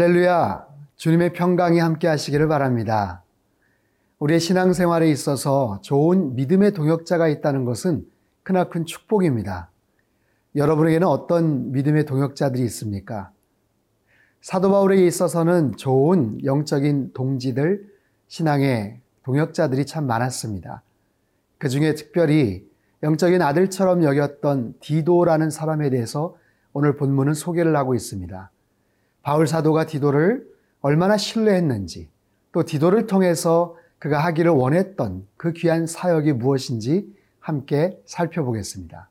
할렐루야. 주님의 평강이 함께 하시기를 바랍니다. 우리의 신앙생활에 있어서 좋은 믿음의 동역자가 있다는 것은 크나큰 축복입니다. 여러분에게는 어떤 믿음의 동역자들이 있습니까? 사도 바울에게 있어서는 좋은 영적인 동지들, 신앙의 동역자들이 참 많았습니다. 그 중에 특별히 영적인 아들처럼 여겼던 디도라는 사람에 대해서 오늘 본문은 소개를 하고 있습니다. 바울 사도가 디도를 얼마나 신뢰했는지, 또 디도를 통해서 그가 하기를 원했던 그 귀한 사역이 무엇인지 함께 살펴보겠습니다.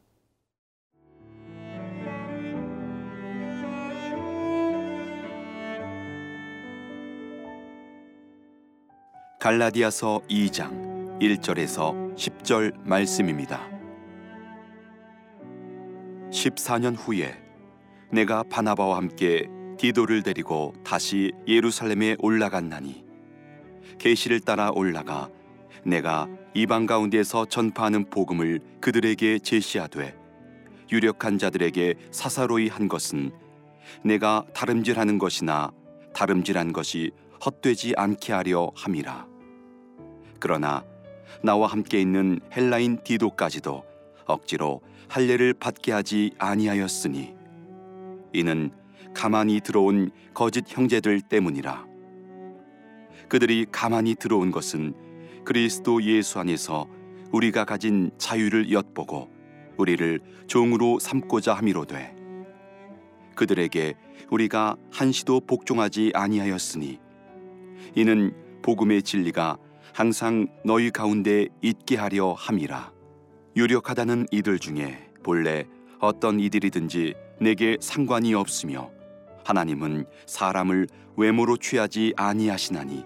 갈라디아서 2장 1절에서 10절 말씀입니다. 14년 후에 내가 바나바와 함께 디도를 데리고 다시 예루살렘에 올라갔나니 계시를 따라 올라가 내가 이방 가운데서 전파하는 복음을 그들에게 제시하되 유력한 자들에게 사사로이 한 것은 내가 다름질하는 것이나 다름질한 것이 헛되지 않게 하려 함이라. 그러나 나와 함께 있는 헬라인 디도까지도 억지로 할례를 받게 하지 아니하였으니 이는 가만히 들어온 거짓 형제들 때문이라. 그들이 가만히 들어온 것은 그리스도 예수 안에서 우리가 가진 자유를 엿보고 우리를 종으로 삼고자 함이로돼. 그들에게 우리가 한시도 복종하지 아니하였으니 이는 복음의 진리가 항상 너희 가운데 있게 하려 함이라. 유력하다는 이들 중에 본래 어떤 이들이든지 내게 상관이 없으며 하나님은 사람을 외모로 취하지 아니하시나니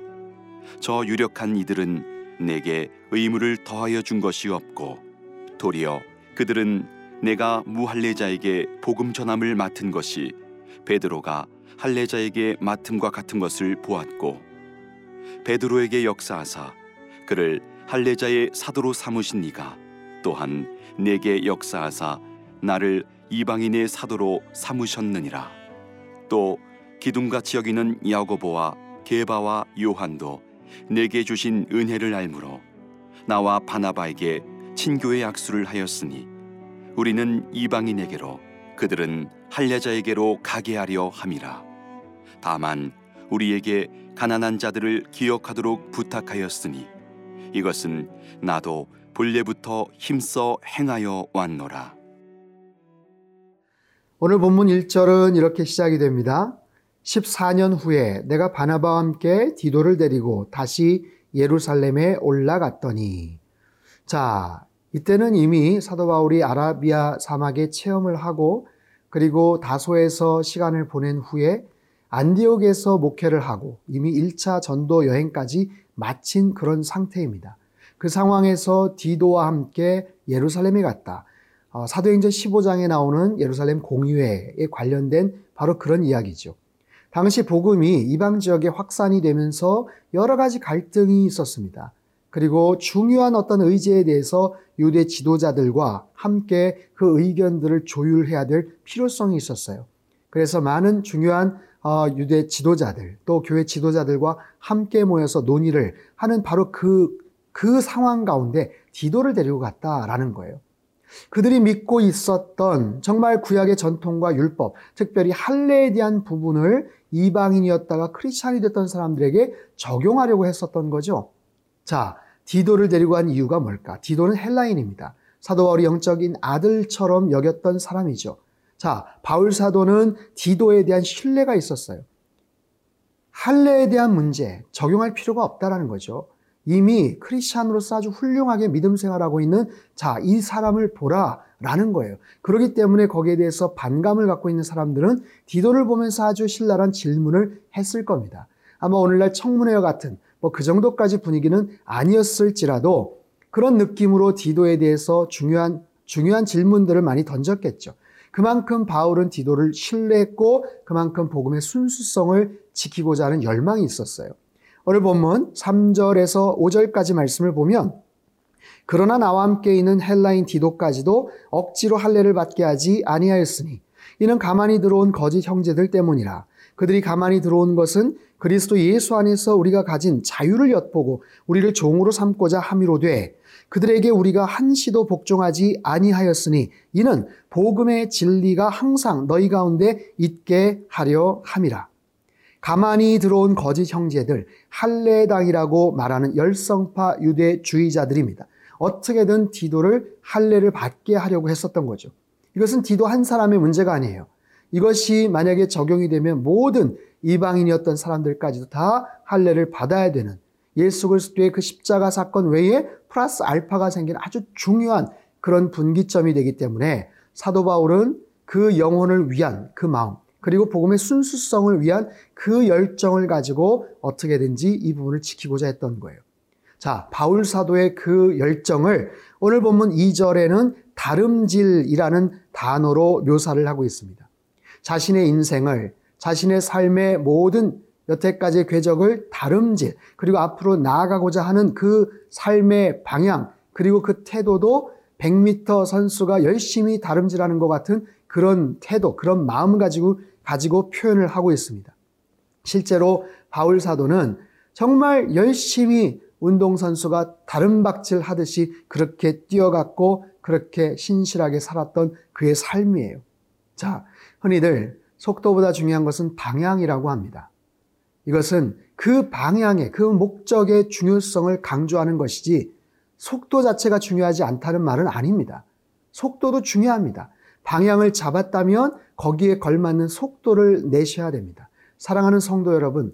저 유력한 이들은 내게 의무를 더하여 준 것이 없고 도리어 그들은 내가 무할례자에게 복음 전함을 맡은 것이 베드로가 할례자에게 맡음과 같은 것을 보았고 베드로에게 역사하사 그를 할례자의 사도로 삼으신 이가 또한 내게 역사하사 나를 이방인의 사도로 삼으셨느니라. 또 기둥같이 여기는 야고보와 게바와 요한도 내게 주신 은혜를 알므로 나와 바나바에게 친교의 약수를 하였으니 우리는 이방인에게로 그들은 할례자에게로 가게 하려 함이라. 다만 우리에게 가난한 자들을 기억하도록 부탁하였으니 이것은 나도 본래부터 힘써 행하여 왔노라 오늘 본문 1절은 이렇게 시작이 됩니다. 14년 후에 내가 바나바와 함께 디도를 데리고 다시 예루살렘에 올라갔더니 자, 이때는 이미 사도 바울이 아라비아 사막에 체험을 하고 그리고 다소에서 시간을 보낸 후에 안디옥에서 목회를 하고 이미 1차 전도 여행까지 마친 그런 상태입니다. 그 상황에서 디도와 함께 예루살렘에 갔다. 어, 사도행전 15장에 나오는 예루살렘 공의회에 관련된 바로 그런 이야기죠. 당시 복음이 이방 지역에 확산이 되면서 여러 가지 갈등이 있었습니다. 그리고 중요한 어떤 의제에 대해서 유대 지도자들과 함께 그 의견들을 조율해야 될 필요성이 있었어요. 그래서 많은 중요한 어, 유대 지도자들 또 교회 지도자들과 함께 모여서 논의를 하는 바로 그, 그 상황 가운데 디도를 데리고 갔다라는 거예요. 그들이 믿고 있었던 정말 구약의 전통과 율법, 특별히 할례에 대한 부분을 이방인이었다가 크리스찬이 됐던 사람들에게 적용하려고 했었던 거죠. 자, 디도를 데리고 간 이유가 뭘까? 디도는 헬라인입니다. 사도 바울이 영적인 아들처럼 여겼던 사람이죠. 자, 바울 사도는 디도에 대한 신뢰가 있었어요. 할례에 대한 문제 적용할 필요가 없다라는 거죠. 이미 크리스찬으로서 아주 훌륭하게 믿음 생활하고 있는 자, 이 사람을 보라 라는 거예요. 그렇기 때문에 거기에 대해서 반감을 갖고 있는 사람들은 디도를 보면서 아주 신랄한 질문을 했을 겁니다. 아마 오늘날 청문회와 같은 뭐 그 정도까지 분위기는 아니었을지라도 그런 느낌으로 디도에 대해서 중요한 중요한 질문들을 많이 던졌겠죠. 그만큼 바울은 디도를 신뢰했고 그만큼 복음의 순수성을 지키고자 하는 열망이 있었어요. 오늘 본문 3절에서 5절까지 말씀을 보면 그러나 나와 함께 있는 헬라인 디도까지도 억지로 할례를 받게 하지 아니하였으니 이는 가만히 들어온 거짓 형제들 때문이라 그들이 가만히 들어온 것은 그리스도 예수 안에서 우리가 가진 자유를 엿보고 우리를 종으로 삼고자 함이로돼 그들에게 우리가 한시도 복종하지 아니하였으니 이는 복음의 진리가 항상 너희 가운데 있게 하려 함이라. 가만히 들어온 거짓 형제들 할례당이라고 말하는 열성파 유대주의자들입니다. 어떻게든 디도를 할례를 받게 하려고 했었던 거죠. 이것은 디도 한 사람의 문제가 아니에요. 이것이 만약에 적용이 되면 모든 이방인이었던 사람들까지도 다 할례를 받아야 되는 예수 그리스도의 그 십자가 사건 외에 플러스 알파가 생긴 아주 중요한 그런 분기점이 되기 때문에 사도 바울은 그 영혼을 위한 그 마음 그리고 복음의 순수성을 위한 그 열정을 가지고 어떻게든지 이 부분을 지키고자 했던 거예요. 자, 바울 사도의 그 열정을 오늘 본문 2절에는 다름질이라는 단어로 묘사를 하고 있습니다. 자신의 인생을 자신의 삶의 모든 여태까지의 궤적을 다름질 그리고 앞으로 나아가고자 하는 그 삶의 방향 그리고 그 태도도 100m 선수가 열심히 다름질하는 것 같은 그런 태도, 그런 마음 가지고 가지고 표현을 하고 있습니다. 실제로 바울 사도는 정말 열심히 운동선수가 다른박질 하듯이 그렇게 뛰어갔고 그렇게 신실하게 살았던 그의 삶이에요. 자, 흔히들 속도보다 중요한 것은 방향이라고 합니다. 이것은 그 방향의, 그 목적의 중요성을 강조하는 것이지 속도 자체가 중요하지 않다는 말은 아닙니다. 속도도 중요합니다. 방향을 잡았다면 거기에 걸맞는 속도를 내셔야 됩니다. 사랑하는 성도 여러분,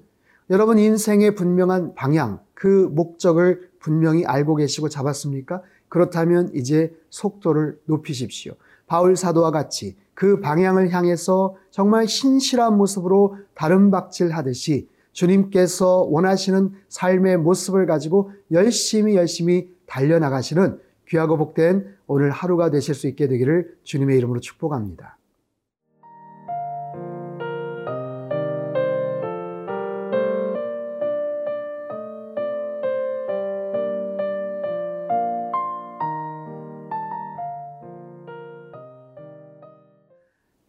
여러분 인생의 분명한 방향, 그 목적을 분명히 알고 계시고 잡았습니까? 그렇다면 이제 속도를 높이십시오. 바울 사도와 같이 그 방향을 향해서 정말 신실한 모습으로 다른 박질 하듯이 주님께서 원하시는 삶의 모습을 가지고 열심히 열심히 달려나가시는 귀하고 복된 오늘 하루가 되실 수 있게 되기를 주님의 이름으로 축복합니다.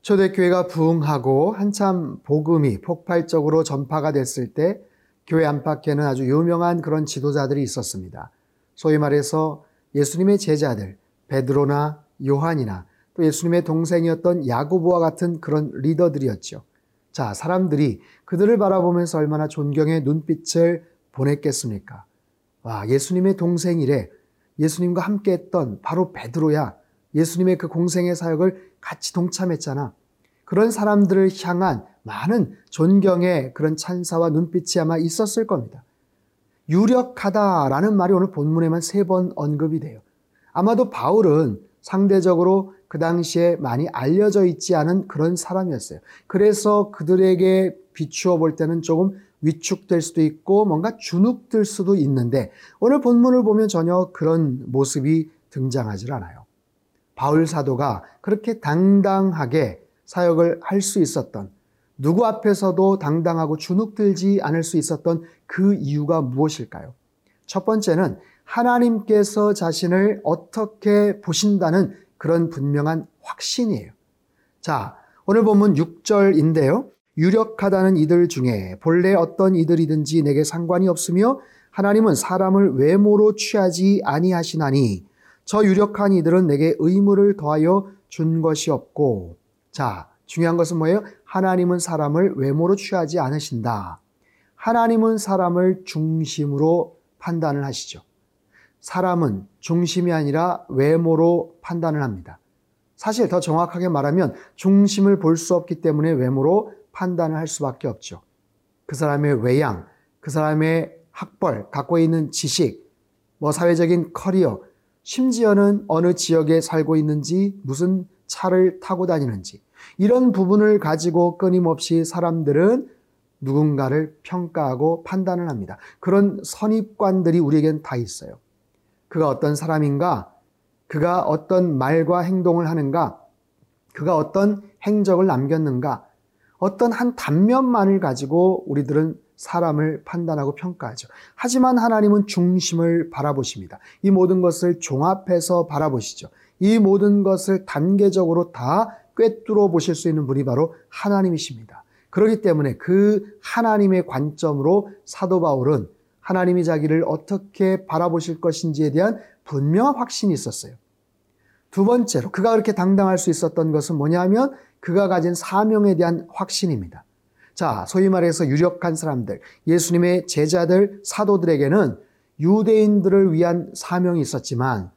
초대교회가 부흥하고 한참 복음이 폭발적으로 전파가 됐을 때 교회 안팎에는 아주 유명한 그런 지도자들이 있었습니다. 소위 말해서 예수님의 제자들, 베드로나 요한이나 또 예수님의 동생이었던 야고보와 같은 그런 리더들이었죠. 자, 사람들이 그들을 바라보면서 얼마나 존경의 눈빛을 보냈겠습니까? 와, 예수님의 동생이래. 예수님과 함께 했던 바로 베드로야. 예수님의 그 공생의 사역을 같이 동참했잖아. 그런 사람들을 향한 많은 존경의 그런 찬사와 눈빛이 아마 있었을 겁니다. 유력하다라는 말이 오늘 본문에만 세 번 언급이 돼요. 아마도 바울은 상대적으로 그 당시에 많이 알려져 있지 않은 그런 사람이었어요. 그래서 그들에게 비추어 볼 때는 조금 위축될 수도 있고 뭔가 주눅들 수도 있는데 오늘 본문을 보면 전혀 그런 모습이 등장하지 않아요. 바울 사도가 그렇게 당당하게 사역을 할 수 있었던 누구 앞에서도 당당하고 주눅들지 않을 수 있었던 그 이유가 무엇일까요? 첫 번째는 하나님께서 자신을 어떻게 보신다는 그런 분명한 확신이에요. 자, 오늘 본문 6절인데요. 유력하다는 이들 중에 본래 어떤 이들이든지 내게 상관이 없으며 하나님은 사람을 외모로 취하지 아니하시나니 저 유력한 이들은 내게 의무를 더하여 준 것이 없고 자, 중요한 것은 뭐예요? 하나님은 사람을 외모로 취하지 않으신다. 하나님은 사람을 중심으로 판단을 하시죠. 사람은 중심이 아니라 외모로 판단을 합니다. 사실 더 정확하게 말하면 중심을 볼 수 없기 때문에 외모로 판단을 할 수밖에 없죠. 그 사람의 외양, 그 사람의 학벌, 갖고 있는 지식, 뭐 사회적인 커리어, 심지어는 어느 지역에 살고 있는지, 무슨 차를 타고 다니는지 이런 부분을 가지고 끊임없이 사람들은 누군가를 평가하고 판단을 합니다. 그런 선입관들이 우리에겐 다 있어요. 그가 어떤 사람인가? 그가 어떤 말과 행동을 하는가? 그가 어떤 행적을 남겼는가? 어떤 한 단면만을 가지고 우리들은 사람을 판단하고 평가하죠. 하지만 하나님은 중심을 바라보십니다. 이 모든 것을 종합해서 바라보시죠. 이 모든 것을 단계적으로 다 꿰뚫어 보실 수 있는 분이 바로 하나님이십니다. 그렇기 때문에 그 하나님의 관점으로 사도 바울은 하나님이 자기를 어떻게 바라보실 것인지에 대한 분명한 확신이 있었어요. 두 번째로 그가 그렇게 당당할 수 있었던 것은 뭐냐면 그가 가진 사명에 대한 확신입니다. 자, 소위 말해서 유력한 사람들, 예수님의 제자들, 사도들에게는 유대인들을 위한 사명이 있었지만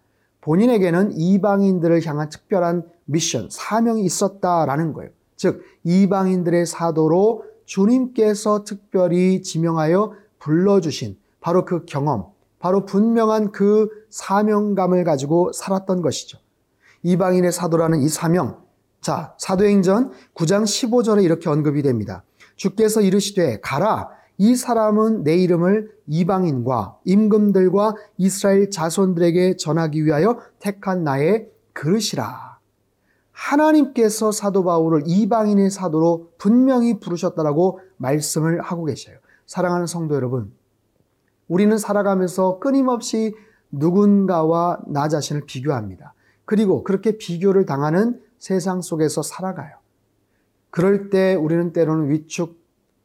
본인에게는 이방인들을 향한 특별한 미션, 사명이 있었다라는 거예요. 즉, 이방인들의 사도로 주님께서 특별히 지명하여 불러주신 바로 그 경험, 바로 분명한 그 사명감을 가지고 살았던 것이죠. 이방인의 사도라는 이 사명. 자, 사도행전 9장 15절에 이렇게 언급이 됩니다. 주께서 이르시되 가라 이 사람은 내 이름을 이방인과 임금들과 이스라엘 자손들에게 전하기 위하여 택한 나의 그릇이라. 하나님께서 사도 바울을 이방인의 사도로 분명히 부르셨다라고 말씀을 하고 계셔요. 사랑하는 성도 여러분, 우리는 살아가면서 끊임없이 누군가와 나 자신을 비교합니다. 그리고 그렇게 비교를 당하는 세상 속에서 살아가요. 그럴 때 우리는 때로는 위축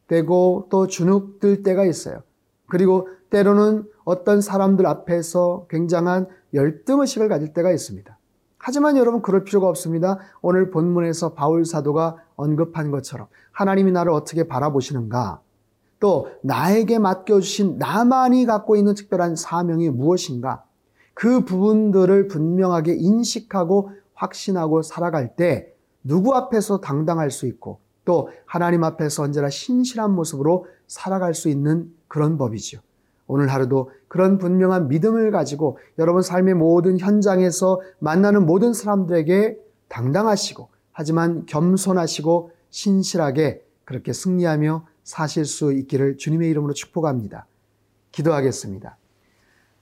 되고 또 주눅들 때가 있어요. 그리고 때로는 어떤 사람들 앞에서 굉장한 열등 의식을 가질 때가 있습니다. 하지만 여러분 그럴 필요가 없습니다. 오늘 본문에서 바울 사도가 언급한 것처럼 하나님이 나를 어떻게 바라보시는가 또 나에게 맡겨주신 나만이 갖고 있는 특별한 사명이 무엇인가 그 부분들을 분명하게 인식하고 확신하고 살아갈 때 누구 앞에서 당당할 수 있고 또 하나님 앞에서 언제나 신실한 모습으로 살아갈 수 있는 그런 법이지요. 오늘 하루도 그런 분명한 믿음을 가지고 여러분 삶의 모든 현장에서 만나는 모든 사람들에게 당당하시고 하지만 겸손하시고 신실하게 그렇게 승리하며 사실 수 있기를 주님의 이름으로 축복합니다. 기도하겠습니다.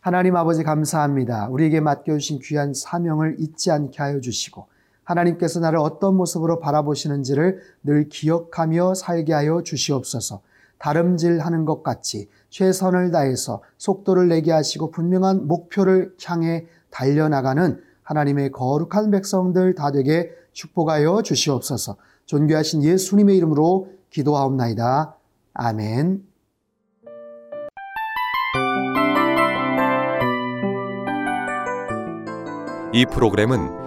하나님 아버지 감사합니다. 우리에게 맡겨주신 귀한 사명을 잊지 않게 하여 주시고 하나님께서 나를 어떤 모습으로 바라보시는지를 늘 기억하며 살게 하여 주시옵소서. 다름질하는 것 같이 최선을 다해서 속도를 내게 하시고 분명한 목표를 향해 달려나가는 하나님의 거룩한 백성들 다 되게 축복하여 주시옵소서. 존귀하신 예수님의 이름으로 기도하옵나이다. 아멘. 이 프로그램은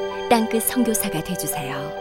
땅끝 선교사가 되주세요.